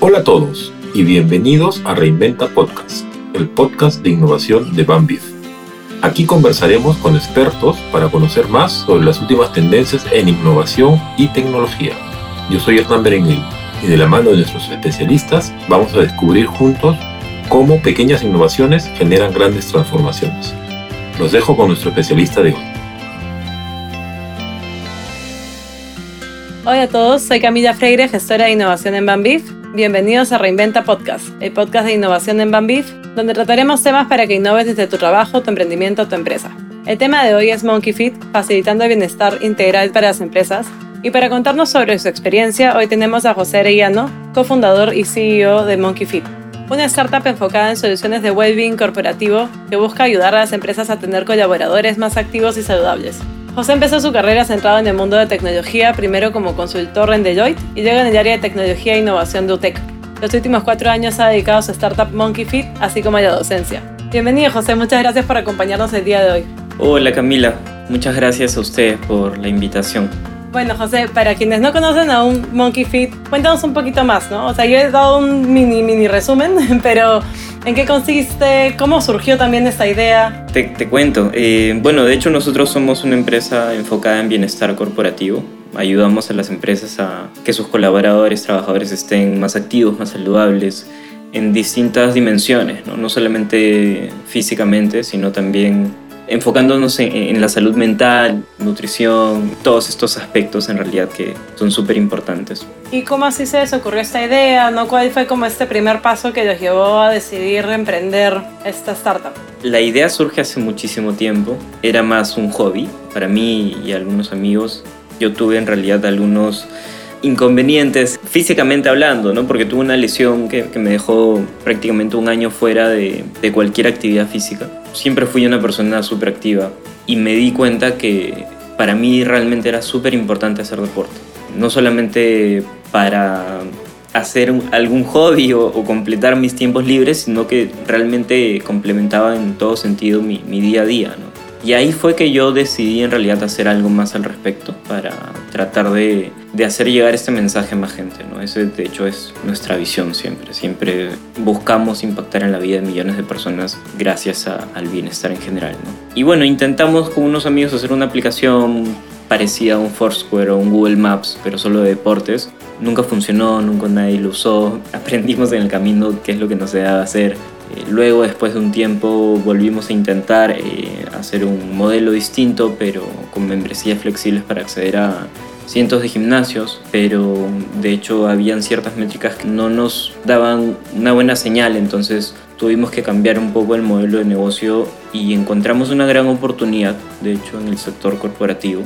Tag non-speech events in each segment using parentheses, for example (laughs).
Hola a todos y bienvenidos a Reinventa Podcast, el podcast de innovación de Bambif. Aquí conversaremos con expertos para conocer más sobre las últimas tendencias en innovación y tecnología. Yo soy Hernán Berenguel y de la mano de nuestros especialistas vamos a descubrir juntos cómo pequeñas innovaciones generan grandes transformaciones. Los dejo con nuestro especialista de hoy. Hola a todos, soy Camila Freire, gestora de innovación en Bambif. Bienvenidos a Reinventa Podcast, el podcast de innovación en Bambif, donde trataremos temas para que innoves desde tu trabajo, tu emprendimiento o tu empresa. El tema de hoy es Monkey Fit, facilitando el bienestar integral para las empresas. Y para contarnos sobre su experiencia, hoy tenemos a José Arellano, cofundador y CEO de Monkey Fit, una startup enfocada en soluciones de well-being corporativo que busca ayudar a las empresas a tener colaboradores más activos y saludables. José empezó su carrera centrado en el mundo de tecnología, primero como consultor en Deloitte y luego en el área de tecnología e innovación de UTEC. Los últimos cuatro años ha dedicado a su startup Monkey Fit, así como a la docencia. Bienvenido José, muchas gracias por acompañarnos el día de hoy. Hola Camila, muchas gracias a usted por la invitación. Bueno, José, para quienes no conocen a un Monkey Fit, cuéntanos un poquito más, ¿no? O sea, yo he dado un mini, mini resumen, (laughs) pero ¿En qué consiste? ¿Cómo surgió también esta idea? Te, cuento. Eh, bueno, de hecho nosotros somos una empresa enfocada en bienestar corporativo. Ayudamos a las empresas a que sus colaboradores, trabajadores estén más activos, más saludables, en distintas dimensiones, no, no solamente físicamente, sino también enfocándonos en, la salud mental, nutrición, todos estos aspectos en realidad que son súper importantes. ¿Y cómo así se les ocurrió esta idea? ¿no? ¿Cuál fue como este primer paso que los llevó a decidir emprender esta startup? La idea surge hace muchísimo tiempo, era más un hobby para mí y algunos amigos. Yo tuve en realidad algunos inconvenientes físicamente hablando, ¿no? porque tuve una lesión que, me dejó prácticamente un año fuera de, de cualquier actividad física siempre fui una persona súper activa y me di cuenta que para mí realmente era súper importante hacer deporte. No solamente para hacer algún hobby o, completar mis tiempos libres, sino que realmente complementaba en todo sentido mi, mi día a día. ¿no? Y ahí fue que yo decidí en realidad hacer algo más al respecto para tratar de, de, hacer llegar este mensaje a más gente. ¿no? Ese de hecho es nuestra visión siempre. Siempre buscamos impactar en la vida de millones de personas gracias al bienestar en general. ¿no? Y bueno, intentamos con unos amigos hacer una aplicación parecida a un Foursquare o un Google Maps, pero solo de deportes. Nunca funcionó, nunca nadie lo usó. (laughs) Aprendimos en el camino qué es lo que nos debe hacer eh, luego, después de un tiempo, volvimos a intentar eh, hacer un modelo distinto, pero con membresías flexibles para acceder a cientos de gimnasios, pero de hecho habían ciertas métricas que no nos daban una buena señal, entonces tuvimos que cambiar un poco el modelo de negocio y encontramos una gran oportunidad, de hecho, en el sector corporativo.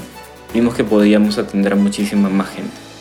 Vimos que podíamos atender a muchísima más gente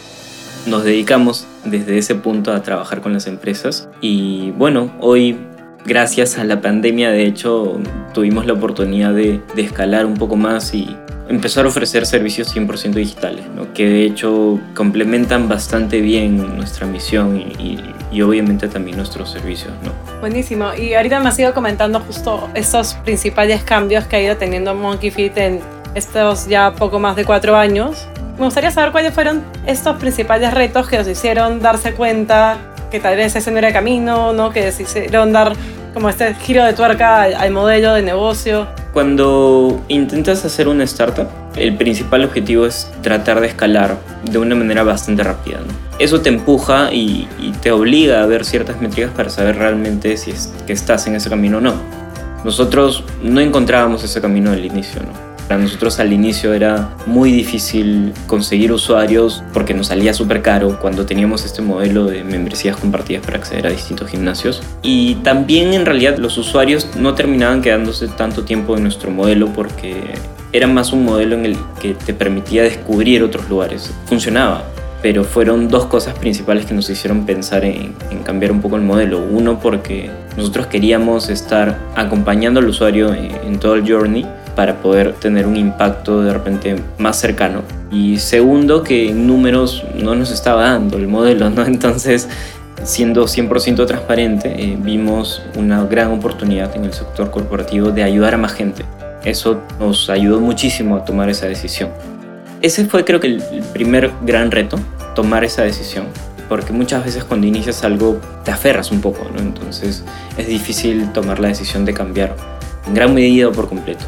nos dedicamos desde ese punto a trabajar con las empresas y bueno, hoy gracias a la pandemia, de hecho, tuvimos la oportunidad de, escalar un poco más y empezar a ofrecer servicios 100% digitales, ¿no? que de hecho complementan bastante bien nuestra misión y, y, obviamente también nuestros servicios. ¿no? Buenísimo. Y ahorita me has ido comentando justo estos principales cambios que ha ido teniendo Monkey Fit en estos ya poco más de cuatro años. Me gustaría saber cuáles fueron estos principales retos que os hicieron darse cuenta que tal vez ese no era el camino, ¿no? que decidieron dar como este giro de tuerca al, modelo de negocio. Cuando intentas hacer una startup, el principal objetivo es tratar de escalar de una manera bastante rápida. Eso te empuja y, te obliga a ver ciertas métricas para saber realmente si es que estás en ese camino o no. Nosotros no encontrábamos ese camino al inicio. Para nosotros al inicio era muy difícil conseguir usuarios porque nos salía súper caro cuando teníamos este modelo de membresías compartidas para acceder a distintos gimnasios. Y también en realidad los usuarios no terminaban quedándose tanto tiempo en nuestro modelo porque era más un modelo en el que te permitía descubrir otros lugares. Funcionaba, pero fueron dos cosas principales que nos hicieron pensar en, cambiar un poco el modelo. Uno, porque nosotros queríamos estar acompañando al usuario en, en todo el journey para poder tener un impacto de repente más cercano. Y segundo, que números no nos estaba dando el modelo, ¿no? (laughs) Entonces, siendo 100% transparente, eh, vimos una gran oportunidad en el sector corporativo de ayudar a más gente. Eso nos ayudó muchísimo a tomar esa decisión. Ese fue creo que el primer gran reto, tomar esa decisión porque muchas veces cuando inicias algo te aferras un poco, ¿no? Entonces es difícil tomar la decisión de cambiar en gran medida o por completo.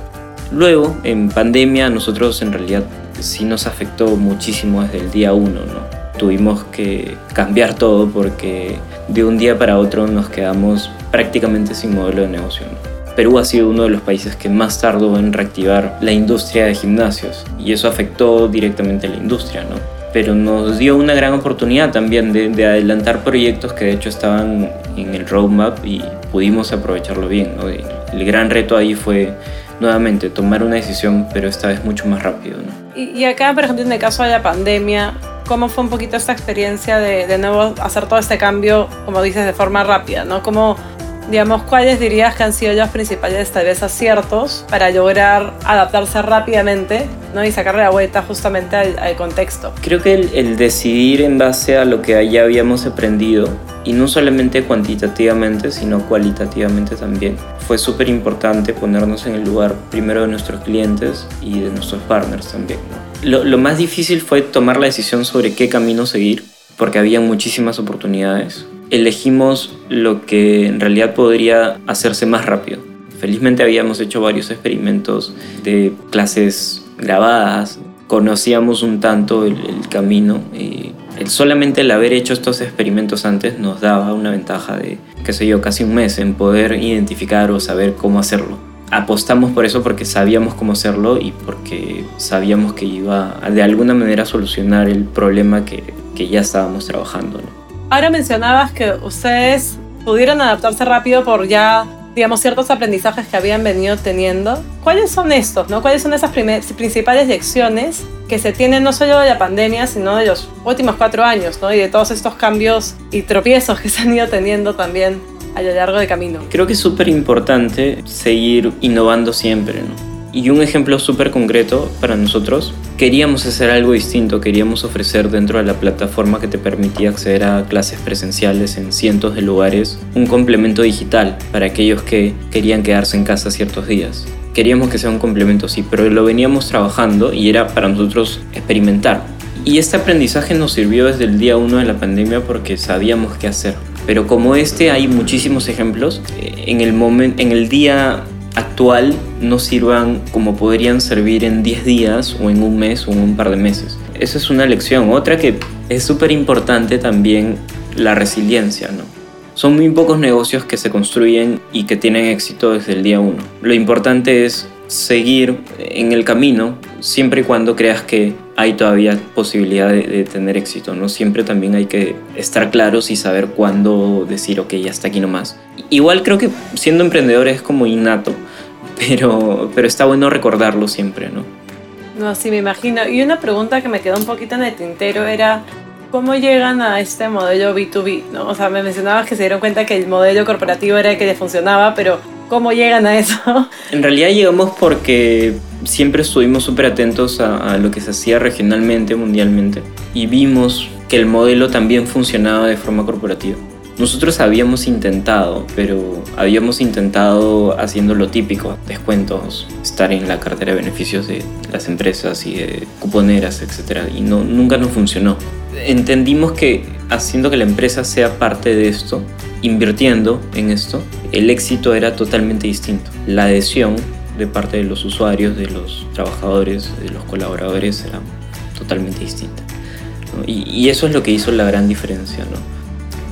Luego, en pandemia, nosotros en realidad sí nos afectó muchísimo desde el día uno, ¿no? Tuvimos que cambiar todo porque de un día para otro nos quedamos prácticamente sin modelo de negocio. Perú ha sido uno de los países que más tardó en reactivar la industria de gimnasios y eso afectó directamente a la industria, ¿no? Pero nos dio una gran oportunidad también de, de adelantar proyectos que de hecho estaban en el roadmap y pudimos aprovecharlo bien, ¿no? El gran reto ahí fue nuevamente tomar una decisión, pero esta vez mucho más rápido. ¿no? Y, y, acá, por ejemplo, en el caso de la pandemia, ¿cómo fue un poquito esta experiencia de, de nuevo hacer todo este cambio, como dices, de forma rápida? ¿no? ¿Cómo, digamos, cuáles dirías que han sido los principales, tal vez, aciertos para lograr adaptarse rápidamente ¿no? y sacarle la vuelta justamente al, al contexto? Creo que el, el, decidir en base a lo que ya habíamos aprendido, y no solamente cuantitativamente, sino cualitativamente también, fue súper importante ponernos en el lugar primero de nuestros clientes y de nuestros partners también. ¿no? Lo, lo más difícil fue tomar la decisión sobre qué camino seguir, porque había muchísimas oportunidades elegimos lo que en realidad podría hacerse más rápido. Felizmente habíamos hecho varios experimentos de clases grabadas, conocíamos un tanto el, el camino el, solamente el haber hecho estos experimentos antes nos daba una ventaja de, qué sé yo, casi un mes en poder identificar o saber cómo hacerlo. Apostamos por eso porque sabíamos cómo hacerlo y porque sabíamos que iba a de alguna manera solucionar el problema que, que ya estábamos trabajando. ¿no? Ahora mencionabas que ustedes pudieron adaptarse rápido por ya, digamos, ciertos aprendizajes que habían venido teniendo. ¿Cuáles son estos? ¿no? ¿Cuáles son esas principales lecciones que se tienen no solo de la pandemia, sino de los últimos cuatro años ¿no? y de todos estos cambios y tropiezos que se han ido teniendo también a lo largo del camino? Creo que es súper importante seguir innovando siempre. ¿no? Y un ejemplo súper concreto para nosotros, queríamos hacer algo distinto, queríamos ofrecer dentro de la plataforma que te permitía acceder a clases presenciales en cientos de lugares un complemento digital para aquellos que querían quedarse en casa ciertos días. Queríamos que sea un complemento, sí, pero lo veníamos trabajando y era para nosotros experimentar. Y este aprendizaje nos sirvió desde el día uno de la pandemia porque sabíamos qué hacer. Pero como este hay muchísimos ejemplos, en el, moment, en el día actual no sirvan como podrían servir en 10 días o en un mes o en un par de meses. Esa es una lección. Otra que es súper importante también, la resiliencia, ¿no? Son muy pocos negocios que se construyen y que tienen éxito desde el día uno. Lo importante es seguir en el camino siempre y cuando creas que hay todavía posibilidad de, de, tener éxito, ¿no? Siempre también hay que estar claros y saber cuándo decir, ok, ya está aquí nomás. Igual creo que siendo emprendedor es como innato, pero, pero está bueno recordarlo siempre, ¿no? No, sí, me imagino. Y una pregunta que me quedó un poquito en el tintero era, ¿cómo llegan a este modelo B2B? ¿no? O sea, me mencionabas que se dieron cuenta que el modelo corporativo era el que les funcionaba, pero ¿cómo llegan a eso? (laughs) En realidad llegamos porque siempre estuvimos súper atentos a, a, lo que se hacía regionalmente, mundialmente, y vimos que el modelo también funcionaba de forma corporativa. Nosotros habíamos intentado, pero habíamos intentado haciendo lo típico, descuentos, estar en la cartera de beneficios de las empresas y de cuponeras, etc. Y no, nunca nos funcionó. Entendimos que haciendo que la empresa sea parte de esto, invirtiendo en esto, el éxito era totalmente distinto. La adhesión de parte de los usuarios, de los trabajadores, de los colaboradores era totalmente distinta. ¿no? Y, y, eso es lo que hizo la gran diferencia. ¿no?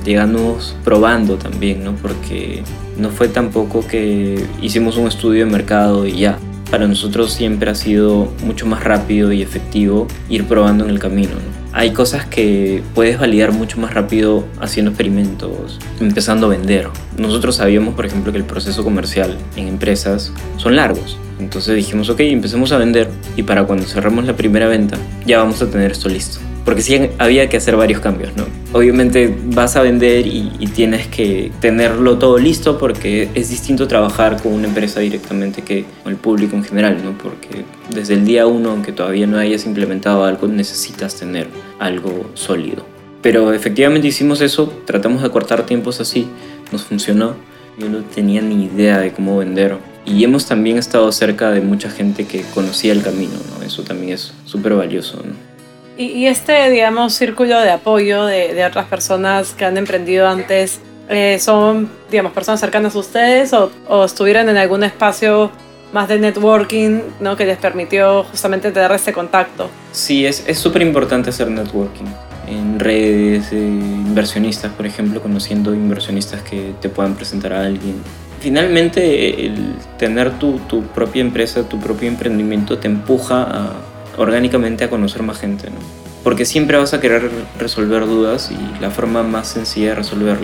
Llegamos probando también, ¿no? Porque no fue tampoco que hicimos un estudio de mercado y ya. Para nosotros siempre ha sido mucho más rápido y efectivo ir probando en el camino, ¿no? Hay cosas que puedes validar mucho más rápido haciendo experimentos, empezando a vender. Nosotros sabíamos, por ejemplo, que el proceso comercial en empresas son largos. Entonces dijimos, ok, empecemos a vender y para cuando cerramos la primera venta ya vamos a tener esto listo porque sí había que hacer varios cambios, ¿no? Obviamente vas a vender y, y, tienes que tenerlo todo listo porque es distinto trabajar con una empresa directamente que con el público en general, ¿no? Porque desde el día uno, aunque todavía no hayas implementado algo, necesitas tener algo sólido. Pero efectivamente hicimos eso, tratamos de cortar tiempos así, nos funcionó. Yo no tenía ni idea de cómo vender. Y hemos también estado cerca de mucha gente que conocía el camino, ¿no? Eso también es súper valioso, ¿no? Y, este, digamos, círculo de apoyo de, de, otras personas que han emprendido antes, eh, ¿son, digamos, personas cercanas a ustedes o, o estuvieron en algún espacio más de networking, ¿no? Que les permitió justamente tener este contacto. Sí, es súper importante hacer networking. En redes, inversionistas, por ejemplo, conociendo inversionistas que te puedan presentar a alguien. Finalmente, el tener tu, tu propia empresa, tu propio emprendimiento, te empuja a, orgánicamente a conocer más gente, ¿no? Porque siempre vas a querer resolver dudas y la forma más sencilla de resolver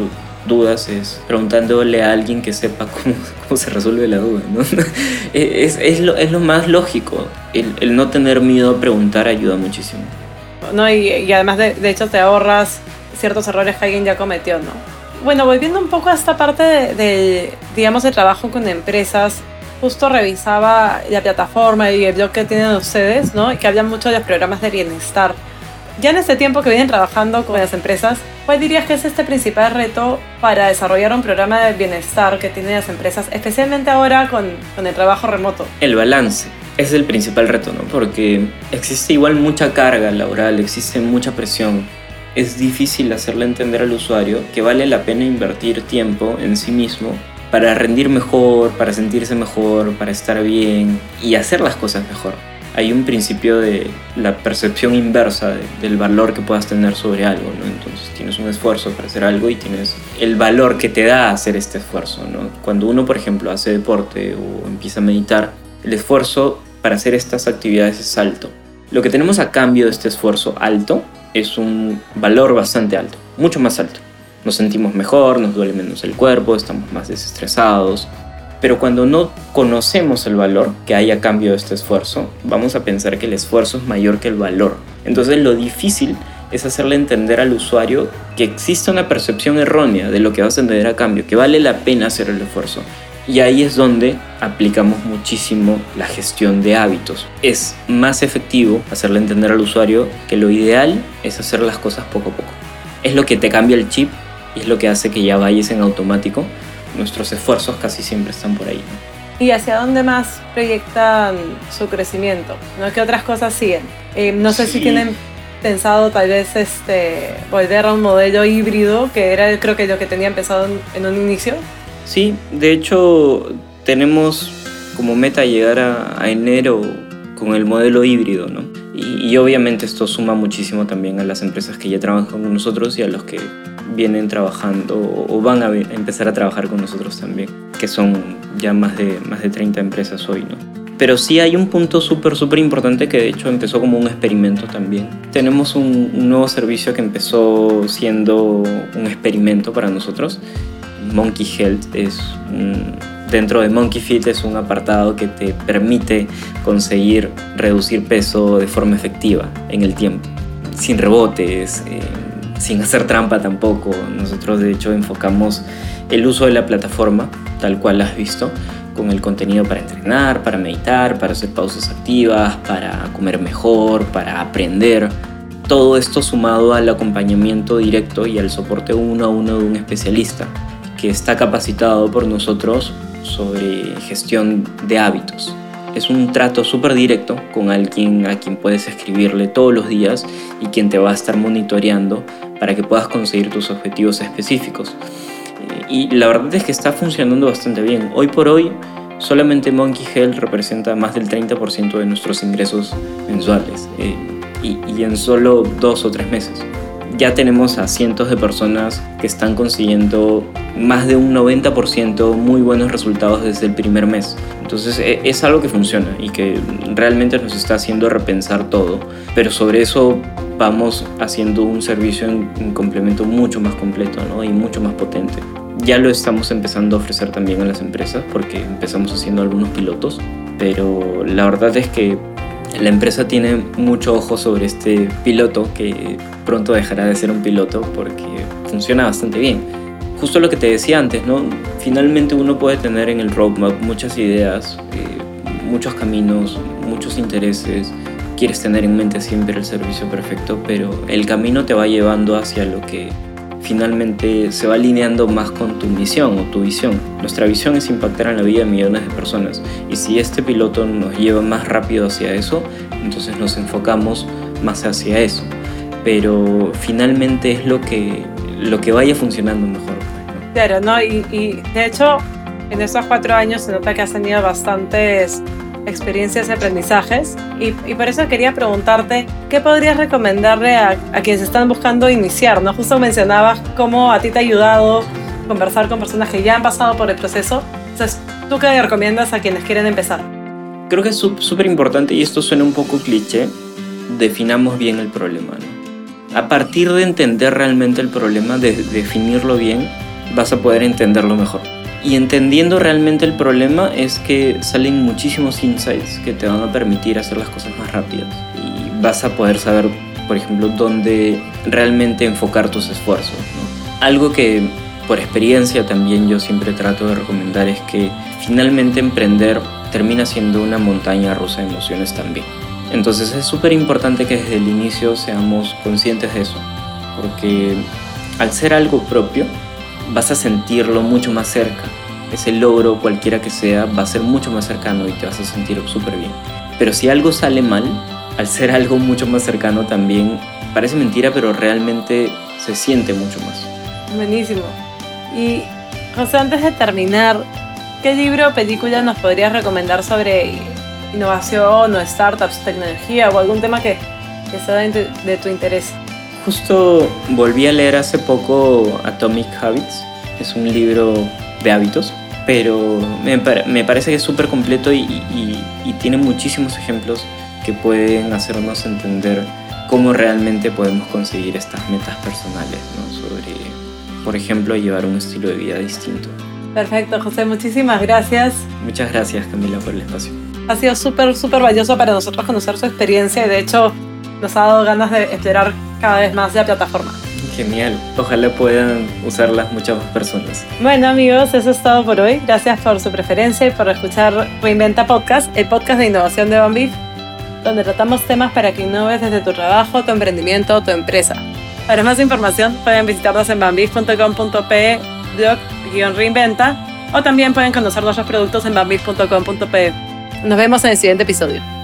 dudas es preguntándole a alguien que sepa cómo, (laughs) cómo se resuelve la duda. ¿no? (laughs) es, es, lo, es, lo, más lógico. El, el, no tener miedo a preguntar ayuda muchísimo. No, y, y además, de, de, hecho, te ahorras ciertos errores que alguien ya cometió, ¿no? Bueno, volviendo un poco a esta parte de, de digamos, de trabajo con empresas, justo revisaba la plataforma y el blog que tienen ustedes, ¿no? Y que hablan mucho de los programas de bienestar. Ya en este tiempo que vienen trabajando con las empresas, ¿cuál dirías que es este principal reto para desarrollar un programa de bienestar que tienen las empresas, especialmente ahora con, con el trabajo remoto? El balance es el principal reto, ¿no? Porque existe igual mucha carga laboral, existe mucha presión. Es difícil hacerle entender al usuario que vale la pena invertir tiempo en sí mismo para rendir mejor, para sentirse mejor, para estar bien y hacer las cosas mejor hay un principio de la percepción inversa de, del valor que puedas tener sobre algo. Entonces tienes un esfuerzo para hacer algo y tienes el valor que te da hacer este esfuerzo. Cuando uno, por ejemplo, hace deporte o empieza a meditar, el esfuerzo para hacer estas actividades es alto. Lo que tenemos a cambio de este esfuerzo alto es un valor bastante alto, mucho más alto. Nos sentimos mejor, nos duele menos el cuerpo, estamos más desestresados, pero cuando no conocemos el valor que hay a cambio de este esfuerzo, vamos a pensar que el esfuerzo es mayor que el valor. Entonces lo difícil es hacerle entender al usuario que existe una percepción errónea de lo que vas a entender a cambio, que vale la pena hacer el esfuerzo. Y ahí es donde aplicamos muchísimo la gestión de hábitos. Es más efectivo hacerle entender al usuario que lo ideal es hacer las cosas poco a poco. Es lo que te cambia el chip y es lo que hace que ya vayas en automático nuestros esfuerzos casi siempre están por ahí. ¿Y hacia dónde más proyectan su crecimiento? ¿No? ¿Qué otras cosas siguen? Eh, no sé sí. si tienen pensado tal vez este, volver a un modelo híbrido, que era creo que lo que tenía empezado en, en un inicio. Sí, de hecho tenemos como meta llegar a, enero con el modelo híbrido, ¿no? Y, obviamente esto suma muchísimo también a las empresas que ya trabajan con nosotros y a los que vienen trabajando o van a empezar a trabajar con nosotros también, que son ya más de, más de 30 empresas hoy, ¿no? Pero sí hay un punto súper, súper importante que de hecho empezó como un experimento también. Tenemos un nuevo servicio que empezó siendo un experimento para nosotros. Monkey Health es un, dentro de Monkey Fit es un apartado que te permite conseguir reducir peso de forma efectiva en el tiempo, sin rebotes, eh, sin hacer trampa tampoco. Nosotros de hecho enfocamos el uso de la plataforma, tal cual la has visto, con el contenido para entrenar, para meditar, para hacer pausas activas, para comer mejor, para aprender. Todo esto sumado al acompañamiento directo y al soporte uno a uno de un especialista que está capacitado por nosotros sobre gestión de hábitos. Es un trato súper directo con alguien a quien puedes escribirle todos los días y quien te va a estar monitoreando para que puedas conseguir tus objetivos específicos. Y la verdad es que está funcionando bastante bien. Hoy por hoy, solamente Monkey Health representa más del 30% de nuestros ingresos mensuales. Eh, y en solo dos o tres meses ya tenemos a cientos de personas que están consiguiendo más de un 90% muy buenos resultados desde el primer mes. Entonces es algo que funciona y que realmente nos está haciendo repensar todo. Pero sobre eso vamos haciendo un servicio en, en complemento mucho más completo ¿no? y mucho más potente. Ya lo estamos empezando a ofrecer también a las empresas porque empezamos haciendo algunos pilotos. Pero la verdad es que la empresa tiene mucho ojo sobre este piloto que pronto dejará de ser un piloto porque funciona bastante bien. Justo lo que te decía antes, ¿no? Finalmente uno puede tener en el roadmap muchas ideas, eh, muchos caminos, muchos intereses. Quieres tener en mente siempre el servicio perfecto, pero el camino te va llevando hacia lo que finalmente se va alineando más con tu misión o tu visión. Nuestra visión es impactar en la vida de millones de personas y si este piloto nos lleva más rápido hacia eso, entonces nos enfocamos más hacia eso. Pero finalmente es lo que, lo que vaya funcionando mejor. Claro, ¿no? Y, y de hecho, en estos cuatro años se nota que has tenido bastantes experiencias y aprendizajes. Y, por eso quería preguntarte, ¿qué podrías recomendarle a, quienes están buscando iniciar? ¿no? Justo mencionabas cómo a ti te ha ayudado conversar con personas que ya han pasado por el proceso. Entonces, ¿tú qué recomiendas a quienes quieren empezar? Creo que es súper importante, y esto suena un poco cliché, definamos bien el problema. A partir de entender realmente el problema, de definirlo bien, vas a poder entenderlo mejor. Y entendiendo realmente el problema es que salen muchísimos insights que te van a permitir hacer las cosas más rápidas. Y vas a poder saber, por ejemplo, dónde realmente enfocar tus esfuerzos. Algo que por experiencia también yo siempre trato de recomendar es que finalmente emprender termina siendo una montaña rusa de emociones también. Entonces es súper importante que desde el inicio seamos conscientes de eso, porque al ser algo propio vas a sentirlo mucho más cerca. Ese logro, cualquiera que sea, va a ser mucho más cercano y te vas a sentir súper bien. Pero si algo sale mal, al ser algo mucho más cercano también, parece mentira, pero realmente se siente mucho más. Buenísimo. Y José, antes de terminar, ¿qué libro o película nos podrías recomendar sobre innovación o startups, tecnología o algún tema que, que sea de, tu interés? Justo volví a leer hace poco Atomic Habits, es un libro de hábitos, pero me, me parece que es súper completo y, y, y tiene muchísimos ejemplos que pueden hacernos entender cómo realmente podemos conseguir estas metas personales, ¿no? sobre por ejemplo, llevar un estilo de vida distinto. Perfecto, José, muchísimas gracias. Muchas gracias, Camila, por el espacio. Ha sido súper, súper valioso para nosotros conocer su experiencia y de hecho nos ha dado ganas de explorar cada vez más la plataforma. Genial, ojalá puedan usarlas muchas más personas. Bueno amigos, eso es todo por hoy. Gracias por su preferencia y por escuchar Reinventa Podcast, el podcast de innovación de Bambif, donde tratamos temas para que innoves desde tu trabajo, tu emprendimiento o tu empresa. Para más información pueden visitarnos en bambif.com.pe blog-reinventa o también pueden conocer nuestros productos en bambif.com.pe. Nos vemos en el siguiente episodio.